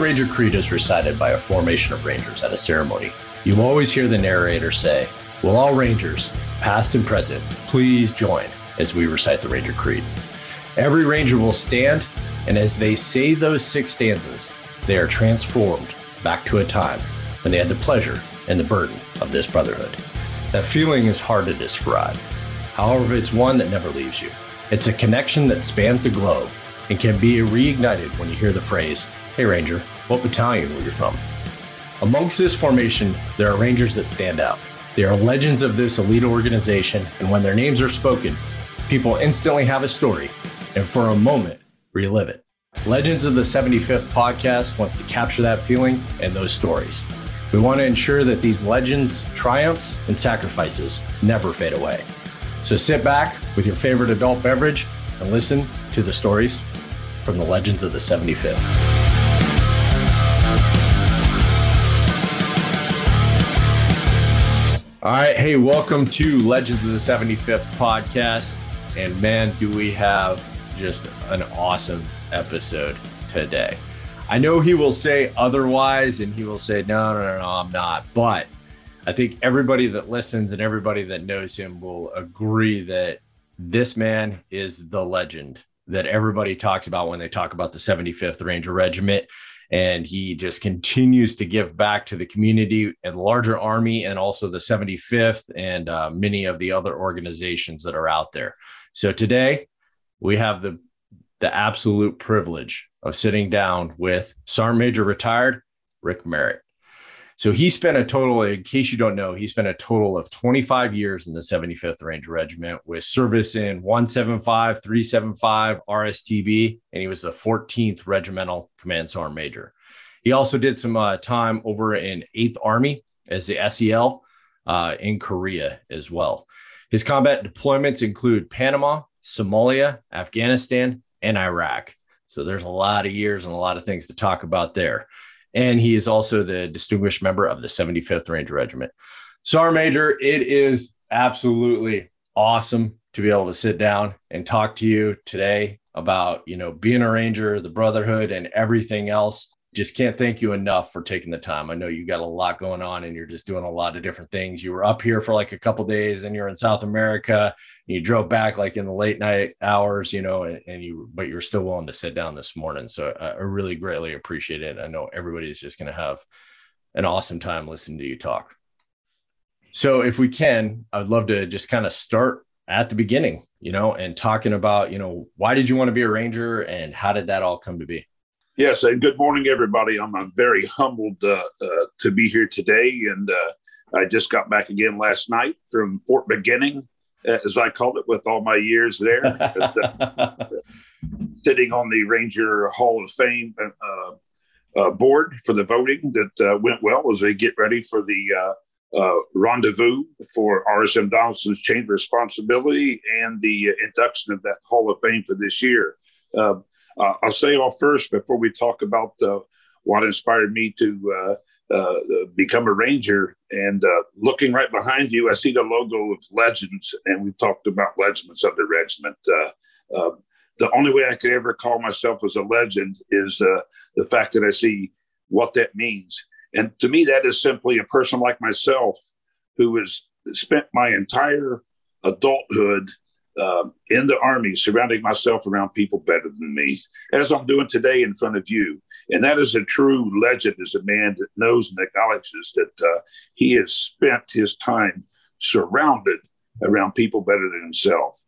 Ranger Creed is recited by a formation of Rangers at a ceremony, you always hear the narrator say, Will all Rangers, past and present, please join as we recite the Ranger Creed? Every Ranger will stand, and as they say those six stanzas, they are transformed back to a time when they had the pleasure and the burden of this brotherhood. That feeling is hard to describe. However, it's one that never leaves you. It's a connection that spans the globe and can be reignited when you hear the phrase, Hey Ranger, what battalion were you from? Amongst this formation, there are Rangers that stand out. They are legends of this elite organization, and when their names are spoken, people instantly have a story and for a moment relive it. Legends of the 75th podcast wants to capture that feeling and those stories. We want to ensure that these legends, triumphs, and sacrifices never fade away. So sit back with your favorite adult beverage and listen to the stories from the legends of the 75th. All right. Hey, welcome to Legends of the 75th podcast. And man, do we have just an awesome episode today. I know he will say otherwise and he will say, no, no, no, no, I'm not. But I think everybody that listens and everybody that knows him will agree that this man is the legend that everybody talks about when they talk about the 75th Ranger Regiment. And he just continues to give back to the community and larger army and also the 75th and uh, many of the other organizations that are out there. So today we have the the absolute privilege of sitting down with Sergeant Major retired Rick Merritt. So he spent a total, in case you don't know, he spent a total of 25 years in the 75th Ranger Regiment with service in 175, 375, RSTB, and he was the 14th Regimental Command Sergeant Major. He also did some uh, time over in 8th Army as the SEL uh, in Korea as well. His combat deployments include Panama, Somalia, Afghanistan, and Iraq. So there's a lot of years and a lot of things to talk about there. And he is also the distinguished member of the 75th Ranger Regiment. Sar Major, it is absolutely awesome to be able to sit down and talk to you today about, you know, being a ranger, the brotherhood and everything else just can't thank you enough for taking the time. I know you got a lot going on and you're just doing a lot of different things. You were up here for like a couple days and you're in South America. you drove back like in the late night hours, you know, and, and you but you're still willing to sit down this morning. So I, I really greatly appreciate it. I know everybody's just going to have an awesome time listening to you talk. So if we can, I'd love to just kind of start at the beginning, you know, and talking about, you know, why did you want to be a ranger and how did that all come to be? Yes, and good morning, everybody. I'm, I'm very humbled uh, uh, to be here today, and uh, I just got back again last night from Fort Beginning, uh, as I called it, with all my years there, uh, sitting on the Ranger Hall of Fame uh, board for the voting that went well as they get ready for the rendezvous for RSM Donaldson's change of responsibility and the induction of that Hall of Fame for this year. Uh, I'll say off first before we talk about uh, what inspired me to uh, uh become a ranger. And uh, looking right behind you, I see the logo of Legends, and we talked about legends of the regiment. Uh, the only way I could ever call myself as a legend is the fact that I see what that means. And to me, that is simply a person like myself who has spent my entire adulthood uh, in the army, surrounding myself around people better than me, as I'm doing today in front of you. And that is a true legend, is a man that knows and acknowledges that uh, he has spent his time surrounded around people better than himself.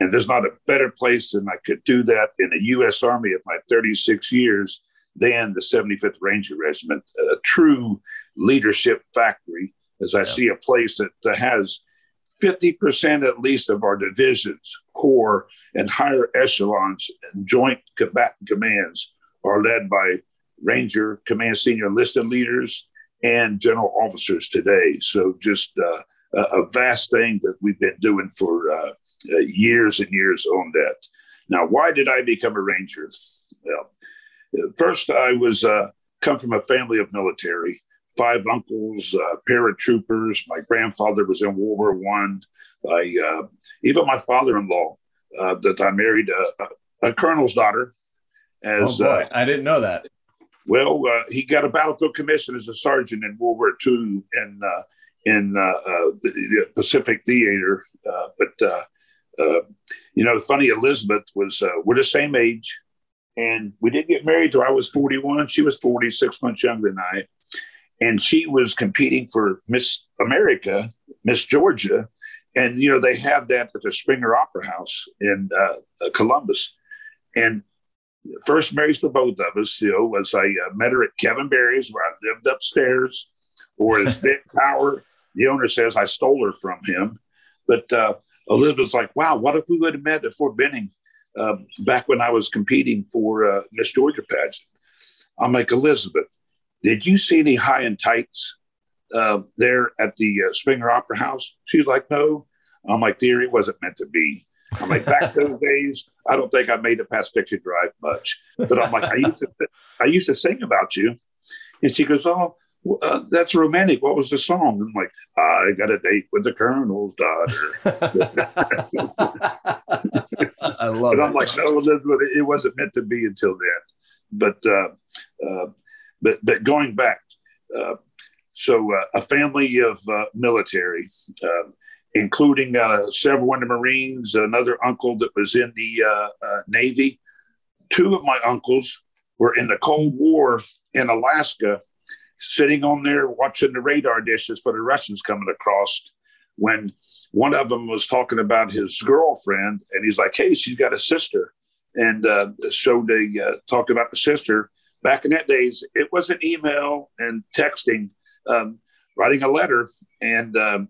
And there's not a better place than I could do that in the U.S. Army of my 36 years than the 75th Ranger Regiment, a true leadership factory, as I yeah. see a place that has 50% at least of our divisions, corps, and higher echelons and joint combatant commands are led by Ranger Command Senior enlisted leaders and general officers today. So, just uh, a vast thing that we've been doing for uh, uh, years and years on that. Now, why did I become a Ranger? Well, first, I was uh, come from a family of military five uncles, uh, paratroopers. My grandfather was in World War One. I, uh, even my father-in-law uh, that I married a, a, colonel's daughter. As oh boy, uh, I didn't know that. well, uh, he got a battlefield commission as a sergeant in World War II in uh, in uh, uh, the, Pacific Theater. Uh, but you know, funny, Elizabeth was we're the same age, and we didn't get married till I was 41. She was 46 months younger than I, and she was competing for Miss America, Miss Georgia, and you know they have that at the Springer Opera House in Columbus, and first marriage for both of us, you know, was I uh, met her at Kevin Barry's where I lived upstairs, or as Vic Power, the owner says I stole her from him. But uh, Elizabeth's like, wow, what if we would have met at Fort Benning uh, back when I was competing for uh, Miss Georgia pageant? I'm like, Elizabeth, did you see any high and tights uh, there at the uh, Springer Opera House? She's like, no. I'm like, dear, it wasn't meant to be. I'm like, back those days, I don't think I made it past Victory Drive much. But I'm like, I used to, I used to sing about you. And she goes, oh, uh, that's romantic. What was the song? I'm like, I got a date with the colonel's daughter. I love but it. I'm like, no, Elizabeth, it wasn't meant to be until then. But, uh, uh, but, but going back, uh, so uh, a family of uh, military, including uh, several in the Marines, another uncle that was in the uh, uh, Navy. Two of my uncles were in the Cold War in Alaska, sitting on there watching the radar dishes for the Russians coming across. When one of them was talking about his girlfriend, and he's like, "Hey, she's got a sister," and uh, so they uh, talked about the sister. Back in that days, it wasn't email and texting. Um, writing a letter and um,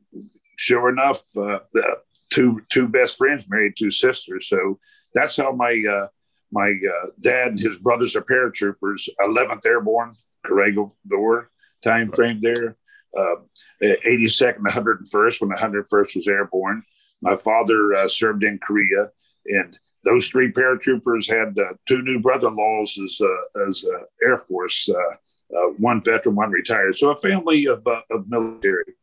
sure enough, uh, the two two best friends married two sisters. So that's how my uh, my uh, dad and his brothers are paratroopers, 11th Airborne, Corregidor time frame there. Uh, 82nd, 101st, when the 101st was airborne. My father uh, served in Korea, and those three paratroopers had uh, two new brother-in-laws as uh, as uh, Air Force, uh, one veteran, one retired. So a family of, of military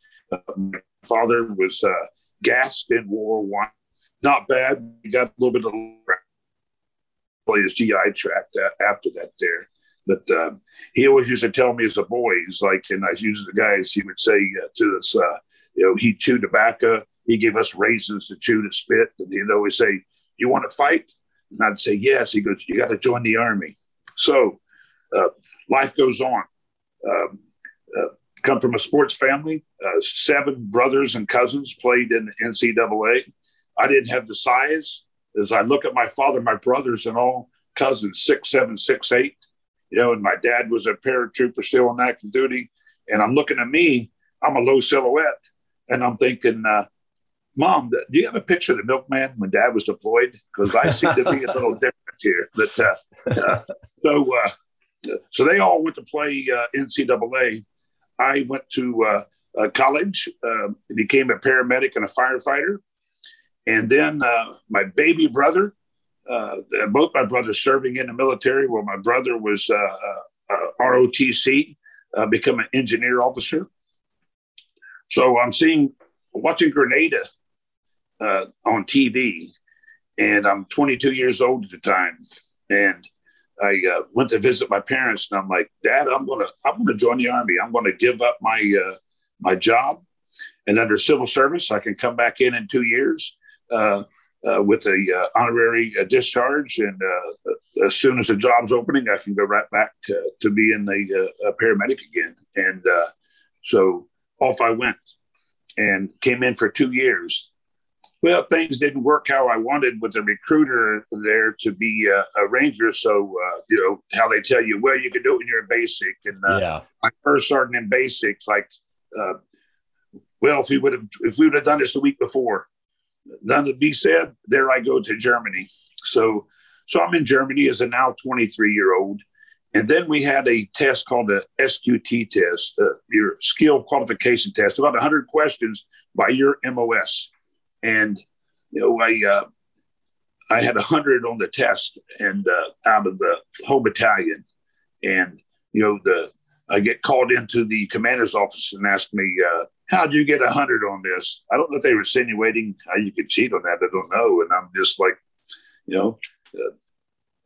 my father was uh, gassed in World War One. Not bad. He got a little bit of his GI tract after that there. But uh, he always used to tell me as a boy, he's like, and I used the guys, he would say uh, to us, uh, you know, he chewed tobacco. He gave us raisins to chew to spit. And he'd always say, You want to fight? And I'd say, Yes. He goes, You got to join the army. So uh, life goes on. Um, uh, come from a sports family. Uh, seven brothers and cousins played in the NCAA. I didn't have the size. As I look at my father, my brothers, and all cousins, six, seven, six, eight, you know, and my dad was a paratrooper still on active duty. And I'm looking at me, I'm a low silhouette. And I'm thinking, uh, Mom, do you have a picture of the milkman when dad was deployed? Because I seem to be a little different here. But uh, uh, so, uh, so they all went to play uh, NCAA I went to uh, uh, college, uh, became a paramedic and a firefighter. And then uh, my baby brother, uh, both my brothers serving in the military, where my brother was uh, ROTC, become an engineer officer. So I'm seeing, watching Grenada on TV, and I'm 22 years old at the time. And I uh, went to visit my parents, and I'm like, Dad, I'm gonna I'm gonna join the army. I'm gonna give up my uh, my job, and under civil service, I can come back in in two years uh, uh with a uh, honorary uh, discharge, and as soon as the job's opening, I can go right back to, to being a paramedic again. And so off I went, and came in for two years, well, things didn't work how I wanted with the recruiter there to be a, a ranger. So, uh, you know, how they tell you, well, you can do it when you're in basic. And uh, yeah. I first started in basics, like, uh, well, if we would have, if we would have done this the week before, none to be said, there I go to Germany. So, so I'm in Germany as a now 23 year old. And then we had a test called the SQT test, uh, your skill qualification test, about 100 questions by your MOS and you know I uh, I had a hundred on the test and uh, out of the whole battalion, and you know the I get called into the commander's office and ask me uh, how do you get a hundred on this? I don't know if they were insinuating how you could cheat on that. I don't know, and I'm just like, you know. Uh,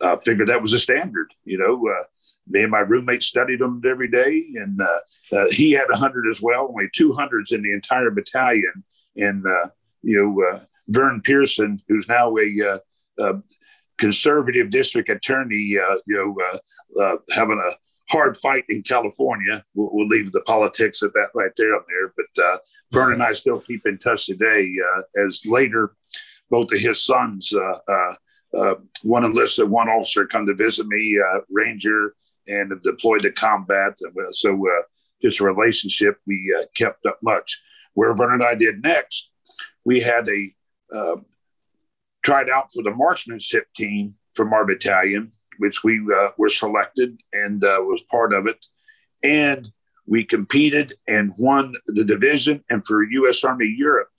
uh, figured that was a standard. You know, uh, me and my roommate studied them every day, and uh, he had a hundred as well. Only two hundreds in the entire battalion, and you know, uh, Vern Pierson, who's now a, a conservative district attorney, you know, having a hard fight in California. We'll, we'll, leave the politics of that right there on there. But uh, Vern and I still keep in touch today. Uh, as later, both of his sons, uh, uh, one enlisted, one officer come to visit me, uh, Ranger, and deployed to combat. So uh, just a relationship we uh, kept up much. Where Vernon and I did next, we had a uh, tried out for the marksmanship team from our battalion, which we uh, were selected and was part of it, and we competed and won the division and for U.S. Army Europe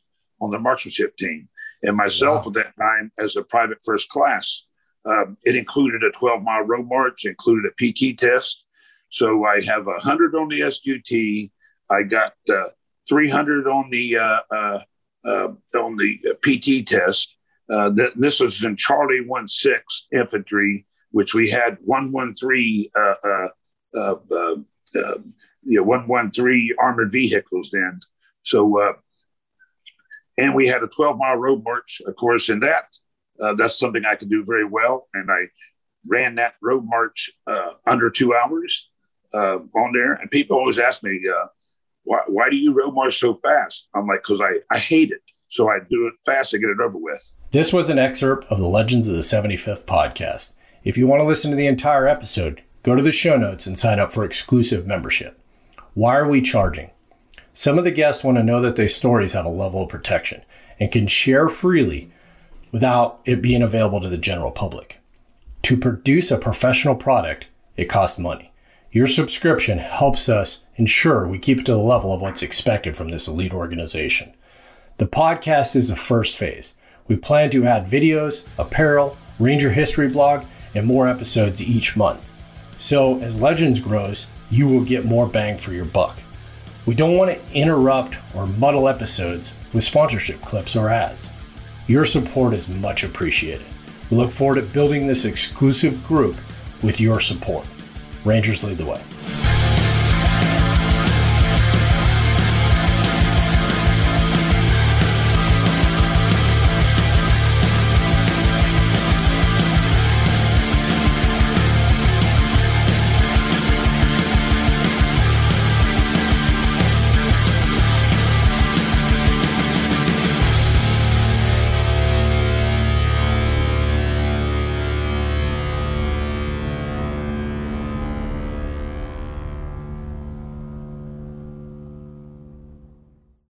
on the marksmanship team and myself wow. at that time as a private first class. Um, it included a 12 mile road march, included a PT test. So I have 100 on the SQT. I got uh, 300 on the uh, uh, uh on the PT test. Uh, th- this was in Charlie 16 infantry, which we had 113 uh, you know, 113 armored vehicles then. So and we had a 12 mile road march, of course, in that. Uh, that's something I could do very well. And I ran that road march uh, under two hours uh, on there. And people always ask me, uh, why, why, do you road march so fast? I'm like, because I, I hate it. So I do it fast to get it over with. This was an excerpt of the Legends of the 75th podcast. If you want to listen to the entire episode, go to the show notes and sign up for exclusive membership. Why are we charging? Some of the guests want to know that their stories have a level of protection and can share freely without it being available to the general public. To produce a professional product, it costs money. Your subscription helps us ensure we keep it to the level of what's expected from this elite organization. The podcast is the first phase. We plan to add videos, apparel, Ranger history blog, and more episodes each month. So, as Legends grows, you will get more bang for your buck. We don't want to interrupt or muddle episodes with sponsorship clips or ads. Your support is much appreciated. We look forward to building this exclusive group with your support. Rangers lead the way.